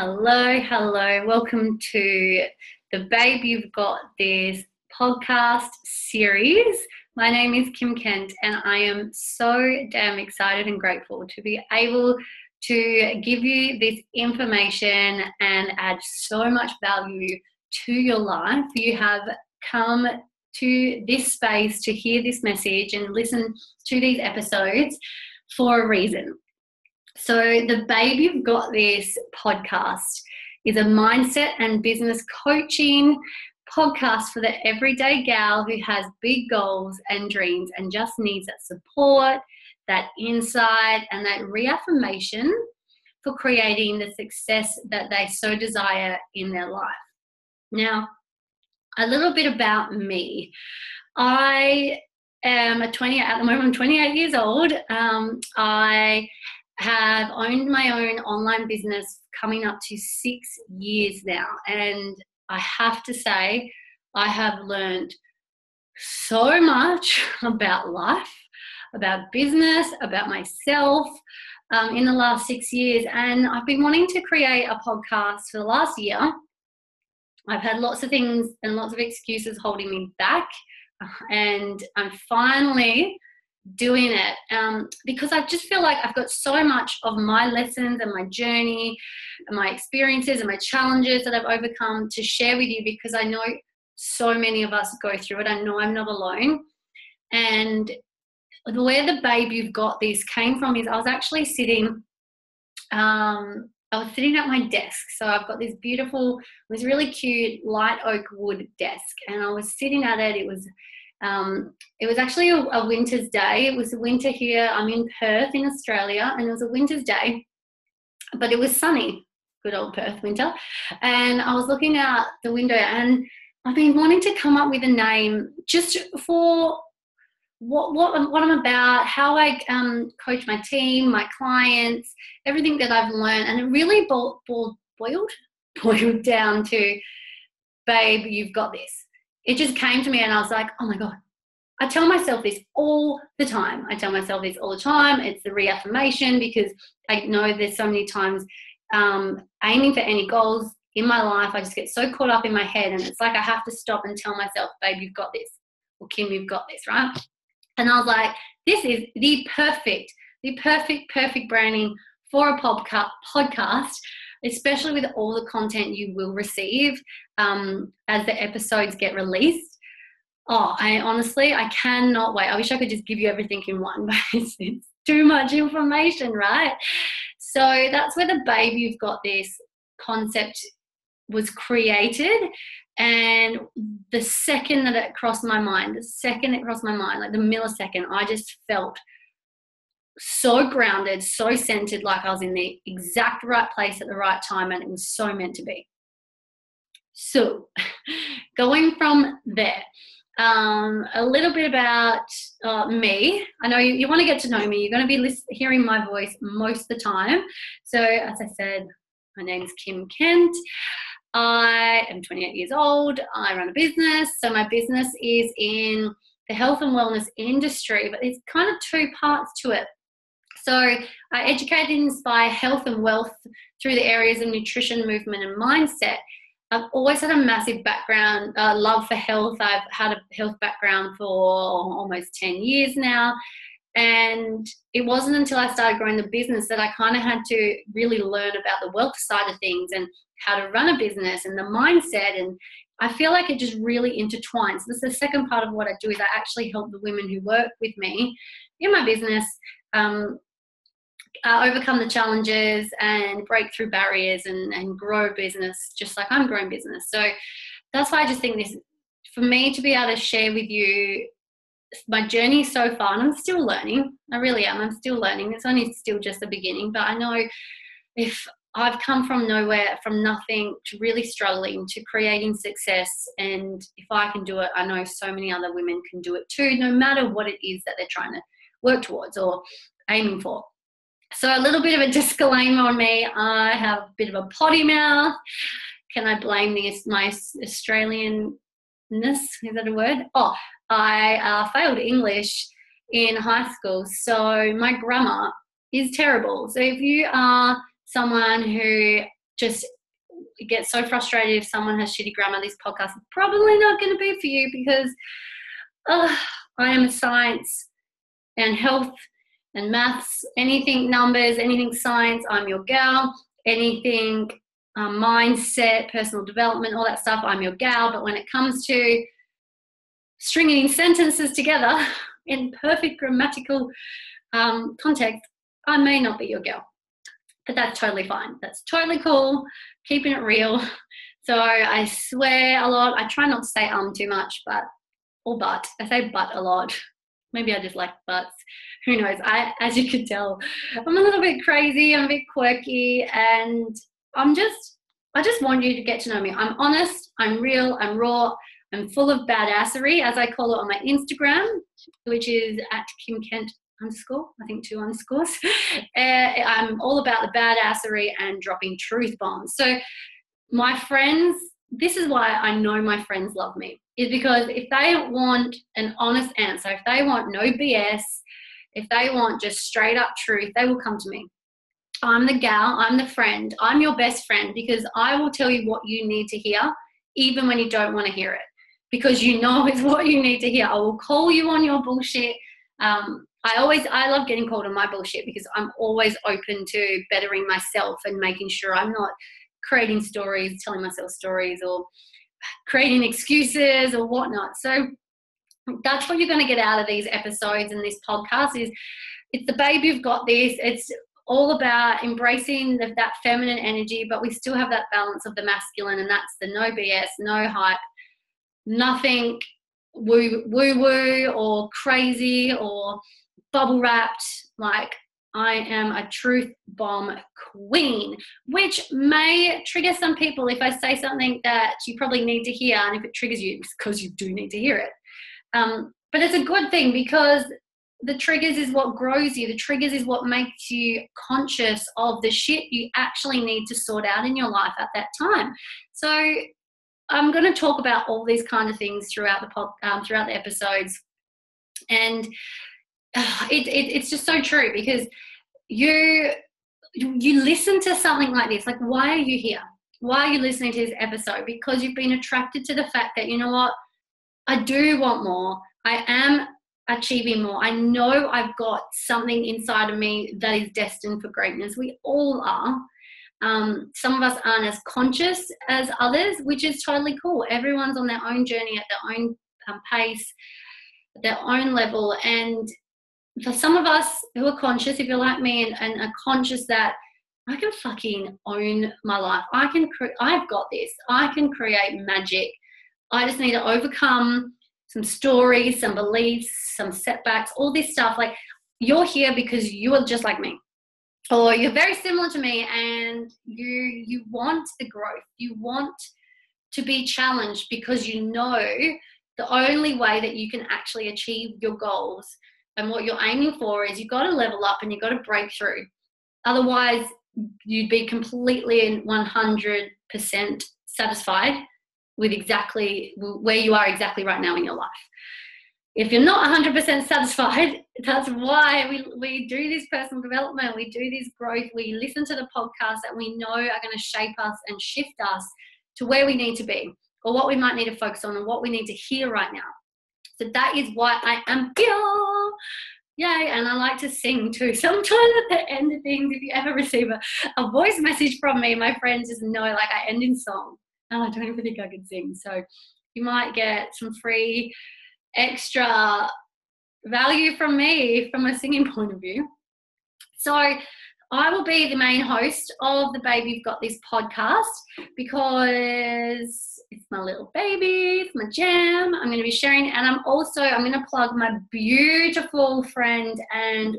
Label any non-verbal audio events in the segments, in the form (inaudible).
Hello, hello. Welcome to the Babe You've Got This podcast series. My name is Kim Kent, and I am so damn excited and grateful to be able to give you this information and add so much value to your life. You have come to this space to hear this message and listen to these episodes for a reason. So, the Babe You've Got This podcast is a mindset and business coaching podcast for the everyday gal who has big goals and dreams and just needs that support, that insight, and that reaffirmation for creating the success that they so desire in their life. Now, a little bit about me. I am a 20 at the moment. I'm 28 years old. Um, I have owned my own online business coming up to six years now. And I have to say, I have learned so much (laughs) about life, about business, about myself um, in the last six years. And I've been wanting to create a podcast for the last year. I've had lots of things and lots of excuses holding me back. (laughs) And I'm finally doing it um, because I just feel like I've got so much of my lessons and my journey and my experiences and my challenges that I've overcome to share with you because I know so many of us go through it. I know I'm not alone. And where the babe you've got this came from is I was actually sitting um, I was sitting at my desk. So I've got this beautiful, it was really cute light oak wood desk, and I was sitting at it. It was um, it was actually a, a, winter's day. It was winter here. I'm in Perth in Australia, and it was a winter's day, but it was sunny. Good old Perth winter. And I was looking out the window, and I've been wanting to come up with a name just for what what, what I'm about, how I um, coach my team, my clients, everything that I've learned, and it really boiled boiled (laughs) boiled down to, babe, you've got this it just came to me and I was like, oh my God. I tell myself this all the time. I tell myself this all the time. It's the reaffirmation because I know there's so many times um, aiming for any goals in my life, I just get so caught up in my head and it's like I have to stop and tell myself, babe, you've got this. Or Kim, you've got this, right? And I was like, this is the perfect, the perfect, perfect branding for a pop cut podcast especially with all the content you will receive um, as the episodes get released. Oh, I honestly, I cannot wait. I wish I could just give you everything in one, (laughs) but it's, it's too much information, right? So that's where the babe you've got this concept was created. And the second that it crossed my mind, the second it crossed my mind, like the millisecond, I just felt so grounded, so centered, like I was in the exact right place at the right time, and it was so meant to be. So, (laughs) going from there, um, a little bit about uh, me. I know you, you want to get to know me. You're going to be list- hearing my voice most of the time. So, as I said, my name is Kim Kent. I am 28 years old. I run a business. So, my business is in the health and wellness industry, but there's kind of two parts to it. So I educate and inspire health and wealth through the areas of nutrition, movement, and mindset. I've always had a massive background, uh, love for health. I've had a health background for almost 10 years now. And it wasn't until I started growing the business that I kind of had to really learn about the wealth side of things and how to run a business and the mindset. And I feel like it just really intertwines. This is the second part of what I do is I actually help the women who work with me in my business um, uh, overcome the challenges and break through barriers and, and grow business just like I'm growing business. So that's why I just think this, for me to be able to share with you my journey so far, and I'm still learning. I really am. I'm still learning. It's only still just the beginning, but I know if I've come from nowhere, from nothing to really struggling to creating success. And if I can do it, I know so many other women can do it too, no matter what it is that they're trying to work towards or aiming for. So, a little bit of a disclaimer on me I have a bit of a potty mouth. Can I blame this, my Australianness? Is that a word? Oh, I uh, failed English in high school, so my grammar is terrible. So, if you are someone who just gets so frustrated if someone has shitty grammar. This podcast is probably not going to be for you because uh, I am a science and health and maths, anything numbers, anything science, I'm your gal. Anything um, mindset, personal development, all that stuff, I'm your gal. But when it comes to stringing sentences together (laughs) in perfect grammatical um, context, I may not be your gal. But that's totally fine. That's totally cool. Keeping it real. (laughs) So I swear a lot. I try not to say um too much, but or but. I say but a lot. (laughs) Maybe I just like butts. Who knows? I, as you can tell, I'm a little bit crazy. I'm a bit quirky, and I'm just. I just want you to get to know me. I'm honest. I'm real. I'm raw. I'm full of badassery, as I call it on my Instagram, which is at Kim Kent underscore, I think two underscores. uh, (laughs) I'm all about the badassery and dropping truth bombs. So, my friends, this is why I know my friends love me, is because if they want an honest answer, if they want no BS, if they want just straight up truth, they will come to me. I'm the gal, I'm the friend, I'm your best friend because I will tell you what you need to hear, even when you don't want to hear it because you know it's what you need to hear. I will call you on your bullshit. Um, I always, I love getting called on my bullshit because I'm always open to bettering myself and making sure I'm not creating stories, telling myself stories, or creating excuses or whatnot. So that's what you're going to get out of these episodes and this podcast is it's the babe you've got this it's all about embracing the, that feminine energy but we still have that balance of the masculine and that's the no bs no hype nothing woo woo woo or crazy or bubble wrapped. Like I am a truth bomb queen, which may trigger some people if I say something that you probably need to hear. And if it triggers you, it's because you do need to hear it. Um, but it's a good thing because the triggers is what grows you. The triggers is what makes you conscious of the shit you actually need to sort out in your life at that time. So I'm going to talk about all these kind of things throughout the pod, um, throughout the episodes, and it, it, it's just so true because you you listen to something like this. Like, why are you here? Why are you listening to this episode? Because you've been attracted to the fact that you know what, I do want more. I am achieving more. I know I've got something inside of me that is destined for greatness. We all are. Um, some of us aren't as conscious as others, which is totally cool. Everyone's on their own journey at their own um, pace, their own level. And for some of us who are conscious, if you're like me and, and are conscious that I can fucking own my life, I can, cre- I've got this, I can create magic. I just need to overcome some stories, some beliefs, some setbacks, all this stuff. Like you're here because you are just like me or you're very similar to me and you you want the growth you want to be challenged because you know the only way that you can actually achieve your goals and what you're aiming for is you've got to level up and you've got to break through otherwise you'd be completely and 100% satisfied with exactly where you are exactly right now in your life if you're not 100% satisfied, (laughs) that's why we, we do this personal development, we do this growth, we listen to the podcasts that we know are going to shape us and shift us to where we need to be or what we might need to focus on and what we need to hear right now. So that is why I am here. Yay, and I like to sing too. (laughs) Sometimes at the end of things, if you ever receive a, a voice message from me, my friends just know like I end in song. And I don't even think I can sing. So you might get some free extra value from me from a singing point of view. So I will be the main host of the Baby You've Got This podcast because it's my little baby, it's my jam. I'm going to be sharing, and I'm also I'm going to plug my beautiful friend and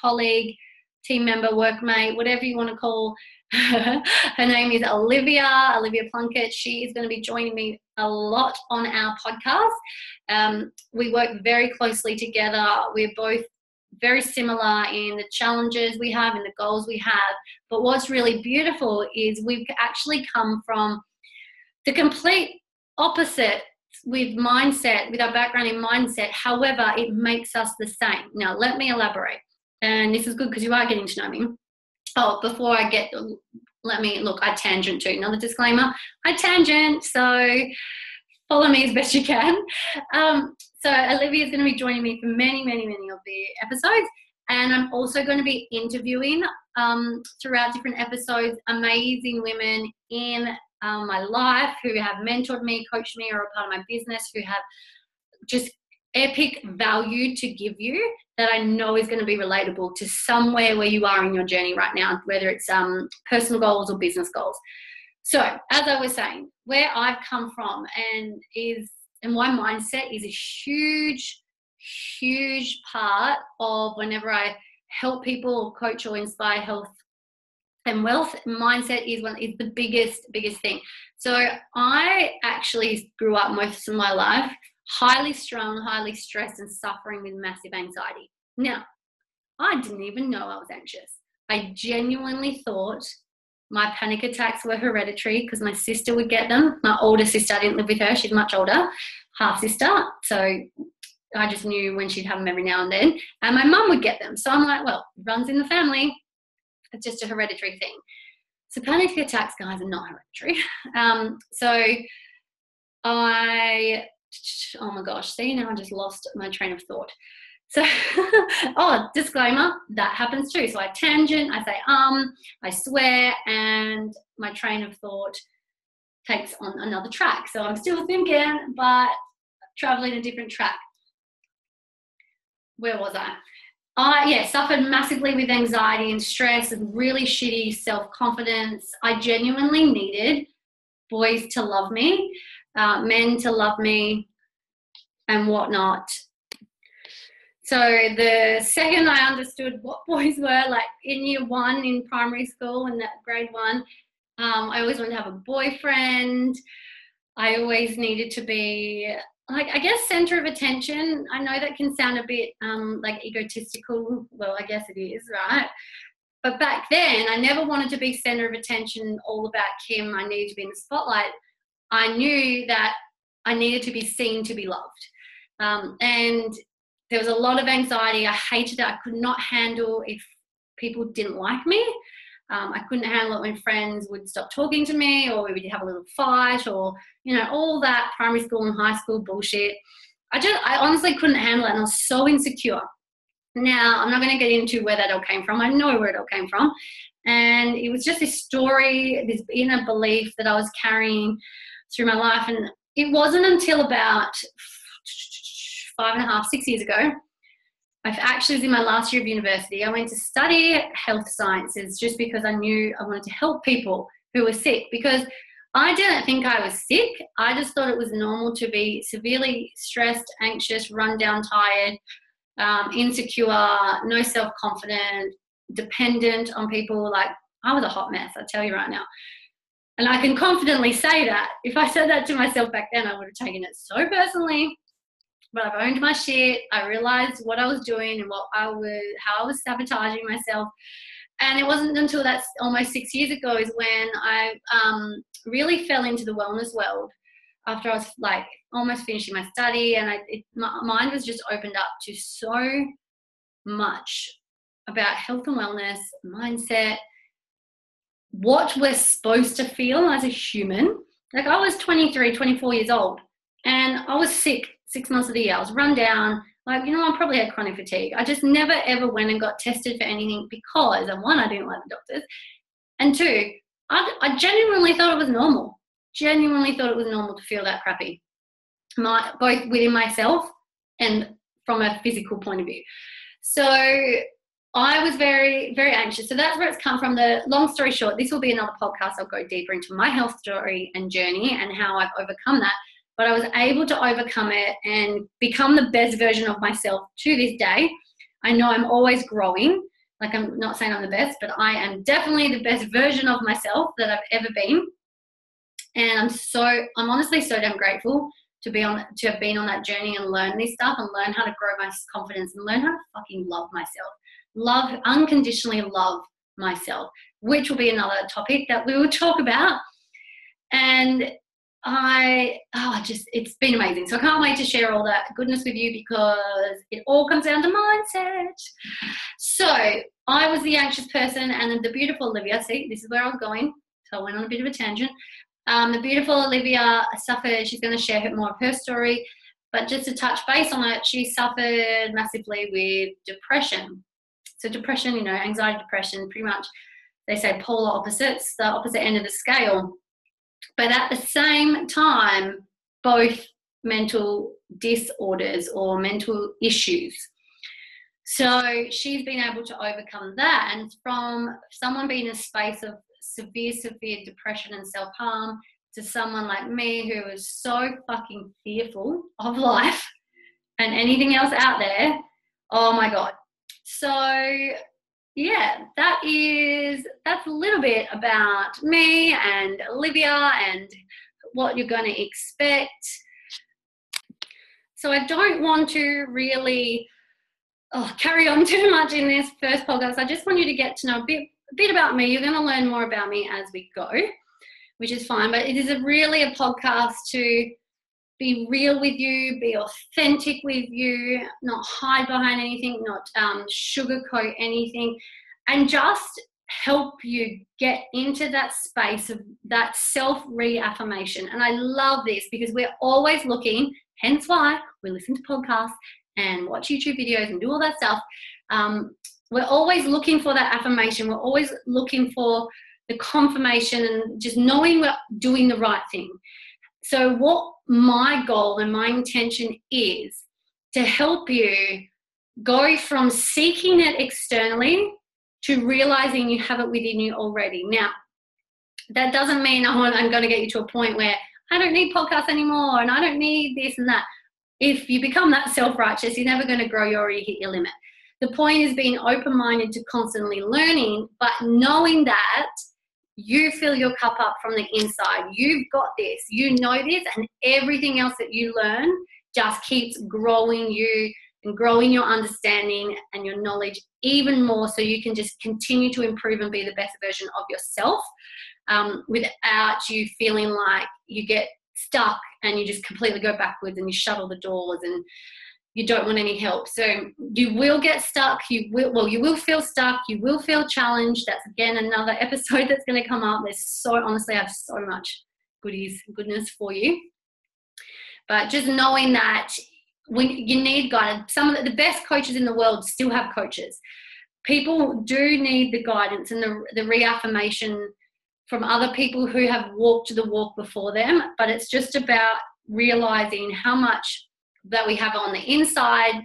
colleague, team member, workmate, whatever you want to call her (laughs) her name is Olivia, Olivia Plunkett. She is going to be joining me a lot on our podcast. Um, we work very closely together. We're both very similar in the challenges we have and the goals we have. But what's really beautiful is we've actually come from the complete opposite with mindset, with our background in mindset. However, it makes us the same. Now, let me elaborate. And this is good because you are getting to know me oh, before I get let me look, I tangent too. Another disclaimer I tangent, so follow me as best you can. Um, so, Olivia is going to be joining me for many, many, many of the episodes. And I'm also going to be interviewing um, throughout different episodes amazing women in um, my life who have mentored me, coached me, or a part of my business who have just epic value to give you that I know is going to be relatable to somewhere where you are in your journey right now, whether it's um, personal goals or business goals. So, as I was saying, where I've come from and is and my mindset is a huge, huge part of whenever I help people coach or inspire health and wealth mindset is one is the biggest biggest thing. So i actually grew up most of my life highly strung highly stressed and suffering with massive anxiety. Now i didn't even know i was anxious. I genuinely thought my panic attacks were hereditary because my sister would get them. My older sister i didn't live with her she's much older half sister. So i just knew when she'd have them every now and then. And my mum would get them. So i'm like well runs in the family it's just a hereditary thing. So panic attacks, guys, are not hereditary. (laughs) Um, so I, oh my gosh, see now I just lost my train of thought. So, (laughs) oh, disclaimer, that happens too. So I tangent, I say um, I swear, and my train of thought takes on another track. So I'm still thinking, but traveling a different track. Where was I? I yeah suffered massively with anxiety and stress and really shitty self confidence. I genuinely needed boys to love me, uh, men to love me, and whatnot. So the second I understood what (laughs) boys were, like in year one in primary school and that grade one, um, I always wanted to have a boyfriend. I always needed to be like I guess center of attention. I know that can sound a bit um, like egotistical. Well, I guess it is, right? But back then, I never wanted to be center of attention, all about Kim. I needed to be in the spotlight. I knew that I needed to be seen to be loved, um, and there was a lot of anxiety. I hated it. I could not handle if people didn't like me. Um, I couldn't handle it when friends would stop talking to me or we would have a little fight or, you know, all that primary school and high school bullshit. I just, I honestly couldn't handle it and I was so insecure. Now, I'm not going to get into where that all came from. I know where it all came from. And it was just this story, this inner belief that I was carrying through my life. And it wasn't until about five and a half, six years ago I actually was in my last year of university. I went to study health sciences just because I knew I wanted to help people who were sick because I didn't think I was sick. I just thought it was normal to be severely stressed, anxious, run down, tired, um, insecure, no self confident, dependent on people. Like I was a hot mess, I tell you right now. And I can confidently say that if I said that to myself back then, I would have taken it so personally but I've owned my shit. I realized what I was doing and what I was, how I was sabotaging myself. And it wasn't until that's almost six years ago is when I um, really fell into the wellness world after I was like almost finishing my study, and I, it, my mind was just opened up to so much about health and wellness, mindset, what we're supposed to feel as a human. Like I was 23, 24 years old, and I was sick six months of the year. I was run down. Like, you know, I probably had chronic fatigue. I just never ever went and got tested for anything because, and one, I didn't like the doctors, and two, I, I genuinely thought it was normal. Genuinely thought it was normal to feel that crappy, my, both within myself and from a physical point of view. So I was very, very anxious. So that's where it's come from. The long story short, this will be another podcast. I'll go deeper into my health story and journey and how I've overcome that but I was able to overcome it and become the best version of myself to this day. I know I'm always growing. Like I'm not saying I'm the best, but I am definitely the best version of myself that I've ever been. And I'm so I'm honestly so damn grateful to be on to have been on that journey and learn this stuff and learn how to grow my confidence and learn how to fucking love myself. Love unconditionally love myself, which will be another topic that we will talk about. And I oh just it's been amazing. So I can't wait to share all that goodness with you because it all comes down to mindset. So I was the anxious person and the beautiful Olivia, see, this is where I was going. So I went on a bit of a tangent. Um, the beautiful Olivia suffered, she's going to share more of her story, but just to touch base on it, she suffered massively with depression. So depression, you know, anxiety, depression, pretty much they say polar opposites, the opposite end of the scale. But at the same time, both mental disorders or mental issues. So she's been able to overcome that. And from someone being in a space of severe, severe depression and self harm to someone like me who is so fucking fearful of life and anything else out there, oh my God. So yeah, that is that's a little bit about me and Olivia and what you're going to expect. So I don't want to really oh, carry on (laughs) too much in this first podcast. I just want you to get to know a bit a bit about me. You're going to learn more about me as we go, which is fine. But it is a really a podcast to be real with you, be authentic with you, not hide behind anything, not um, sugarcoat anything, and just help you get into that space of that self reaffirmation. And I love this because we're always looking, hence why we listen to podcasts and watch YouTube videos and do all that stuff. Um, we're always looking for that affirmation. We're always looking for the confirmation and just knowing we're doing the right thing. So, what my goal and my intention is to help you go from seeking it externally to realizing you have it within you already. Now, that doesn't mean oh, I'm going to get you to a point where I don't need podcasts anymore and I don't need this and that. If you become that self righteous, you're never going to grow you already hit your limit. The point is being open minded to constantly learning, but knowing that you fill your cup up from the inside. You've got this, you know this, and everything else that you learn just keeps growing you and growing your understanding and your knowledge even more so you can just continue to improve and be the best version of yourself um, without you feeling like you get stuck and you just completely go backwards and you shut all the doors and you don't want any help. So you will get stuck. You will, well, you will feel stuck. You will feel challenged. That's again another (laughs) episode that's going to come up. There's so, honestly, I have so much goodies, goodness for you. But just knowing that when you need guidance, some of the, the best coaches in the world still have coaches. People do need the guidance and the, the reaffirmation from other people who have walked the walk before them. But it's just about realizing how much that we have on the inside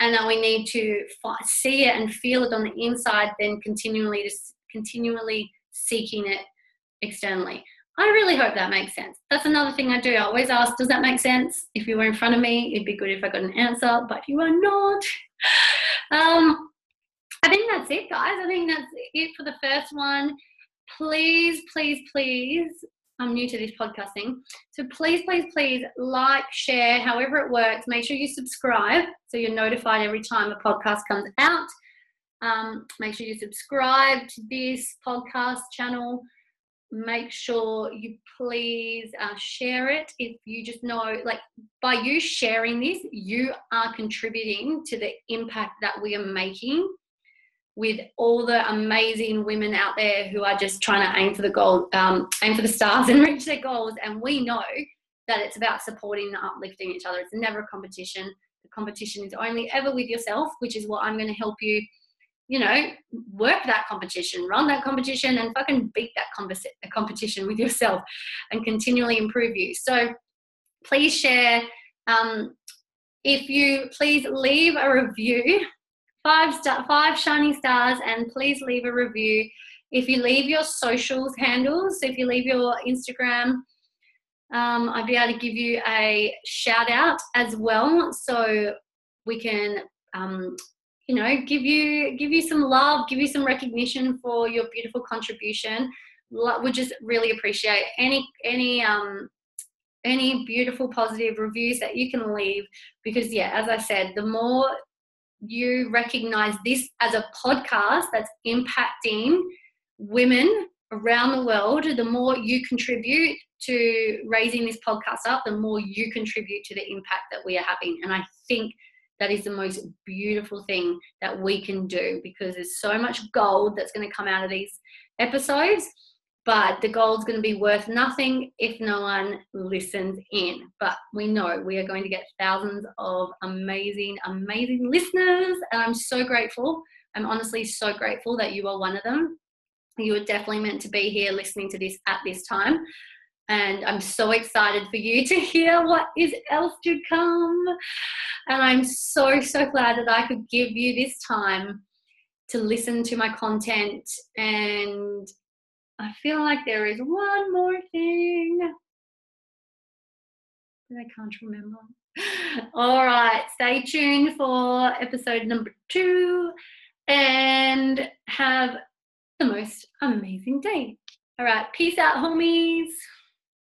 and that we need to see it and feel it on the inside then continually continually seeking it externally. I really hope that makes sense. That's another thing i do. I always ask does that make sense? If you were in front of me it'd be good if i got an answer but you are not. (laughs) Um, i think that's it guys. I think that's it for the first one. Please please please I'm new to this podcasting. So please, please, please like, share, however it works. Make sure you subscribe so you're notified every time a podcast comes out. Um, make sure you subscribe to this podcast channel. Make sure you please uh, share it. If you just know, like by you sharing this, you are contributing to the impact that we are making with all the amazing women out there who are just trying to aim for the goal, um, aim for the stars and (laughs) reach their goals. And we know that it's about supporting and uplifting each other. It's never a competition. The competition is only ever with yourself, which is what I'm going to help you, you know, work that competition, run that competition, and fucking beat that competition with yourself and continually improve you. So please share. Um, if you please leave a review five star, five shining stars, and please leave a review. If you leave your socials handles, if you leave your Instagram, um, I'd be able to give you a shout out as well, so we can, um, you know, give you give you some love, give you some recognition for your beautiful contribution. We just really appreciate any any um, any beautiful positive reviews that you can leave because yeah as i said the more you recognize this as a podcast that's impacting women around the world, the more you contribute to raising this podcast up, the more you contribute to the impact that we are having. And I think that is the most beautiful thing that we can do because there's so much gold that's going to come out of these episodes but the gold's going to be worth nothing if no one listens in. But we know we are going to get thousands of amazing, amazing listeners, and I'm so grateful. I'm honestly so grateful that you are one of them. You are definitely meant to be here listening to this at this time. And I'm so excited for you to hear what is else to come. And I'm so, so glad that I could give you this time to listen to my content and I feel like there is one more thing that I can't remember. (laughs) All right, stay tuned for episode number two and have the most amazing day. All right, peace out, homies.